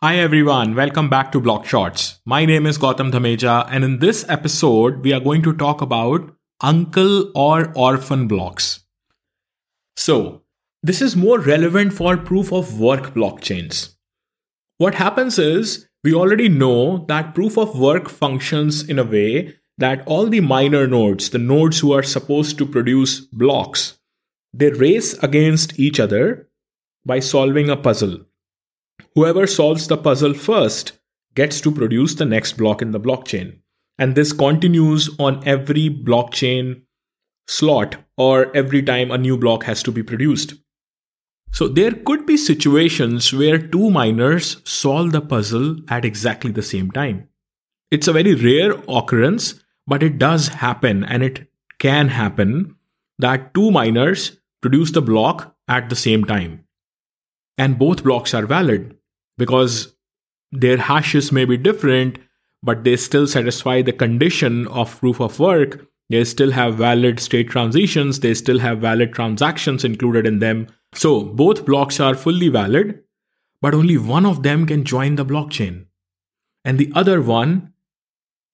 Hi everyone, welcome back to Block Shots. My name is Gautam Dhameja, and in this episode, we are going to talk about uncle or orphan blocks. So, this is more relevant for proof of work blockchains. What happens is, we already know that proof of work functions in a way that all the miner nodes, the nodes who are supposed to produce blocks, they race against each other by solving a puzzle. Whoever solves the puzzle first gets to produce the next block in the blockchain. And this continues on every blockchain slot or every time a new block has to be produced. So there could be situations where two miners solve the puzzle at exactly the same time. It's a very rare occurrence, but it does happen and it can happen that two miners produce the block at the same time. And both blocks are valid because their hashes may be different, but they still satisfy the condition of proof of work. They still have valid state transitions, they still have valid transactions included in them. So both blocks are fully valid, but only one of them can join the blockchain. And the other one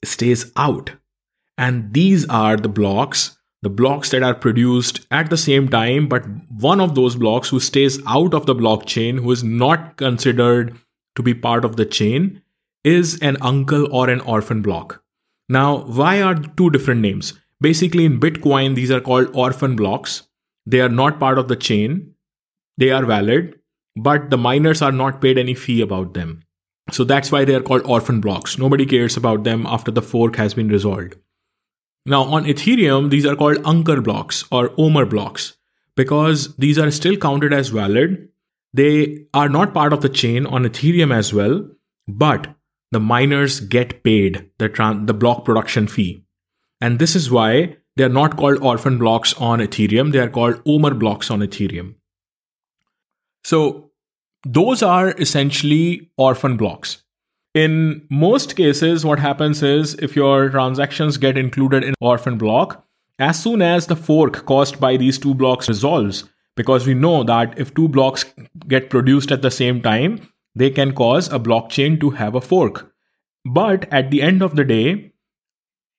stays out. And these are the blocks, the blocks that are produced at the same time, but one of those blocks who stays out of the blockchain, who is not considered to be part of the chain, is an uncle or an orphan block. Now, why are two different names? Basically, in Bitcoin, these are called orphan blocks. They are not part of the chain, they are valid, but the miners are not paid any fee about them. So that's why they are called orphan blocks. Nobody cares about them after the fork has been resolved. Now, on Ethereum, these are called Uncle blocks or Ommer blocks because these are still counted as valid. They are not part of the chain on Ethereum as well, but the miners get paid the, tran- the block production fee. And this is why they are not called orphan blocks on Ethereum, they are called Ommer blocks on Ethereum. So, those are essentially orphan blocks. In most cases, what happens is if your transactions get included in orphan block, as soon as the fork caused by these two blocks resolves, because we know that if two blocks get produced at the same time, they can cause a blockchain to have a fork. But at the end of the day,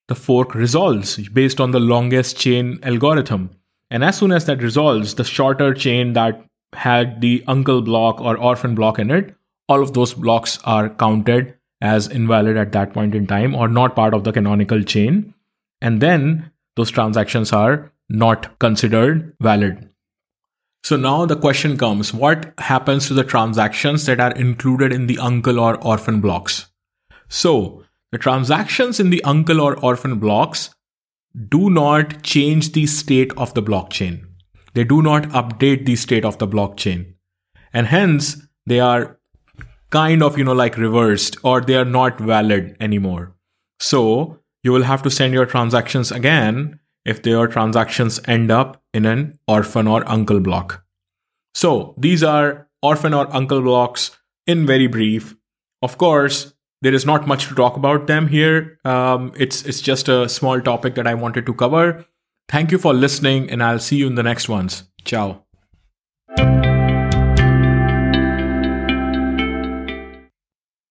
the fork resolves based on the longest chain algorithm. And as soon as that resolves, the shorter chain that had the uncle block or orphan block in it all of those blocks are counted as invalid at that point in time or not part of the canonical chain. And then those transactions are not considered valid. So now the question comes what happens to the transactions that are included in the uncle or orphan blocks? So the transactions in the uncle or orphan blocks do not change the state of the blockchain. They do not update the state of the blockchain. And hence, they are kind of, you know, like reversed or they are not valid anymore. So you will have to send your transactions again if your transactions end up in an orphan or uncle block. So these are orphan or uncle blocks in very brief. Of course, there is not much to talk about them here. Um, it's it's just a small topic that I wanted to cover. Thank you for listening, and I'll see you in the next ones. Ciao.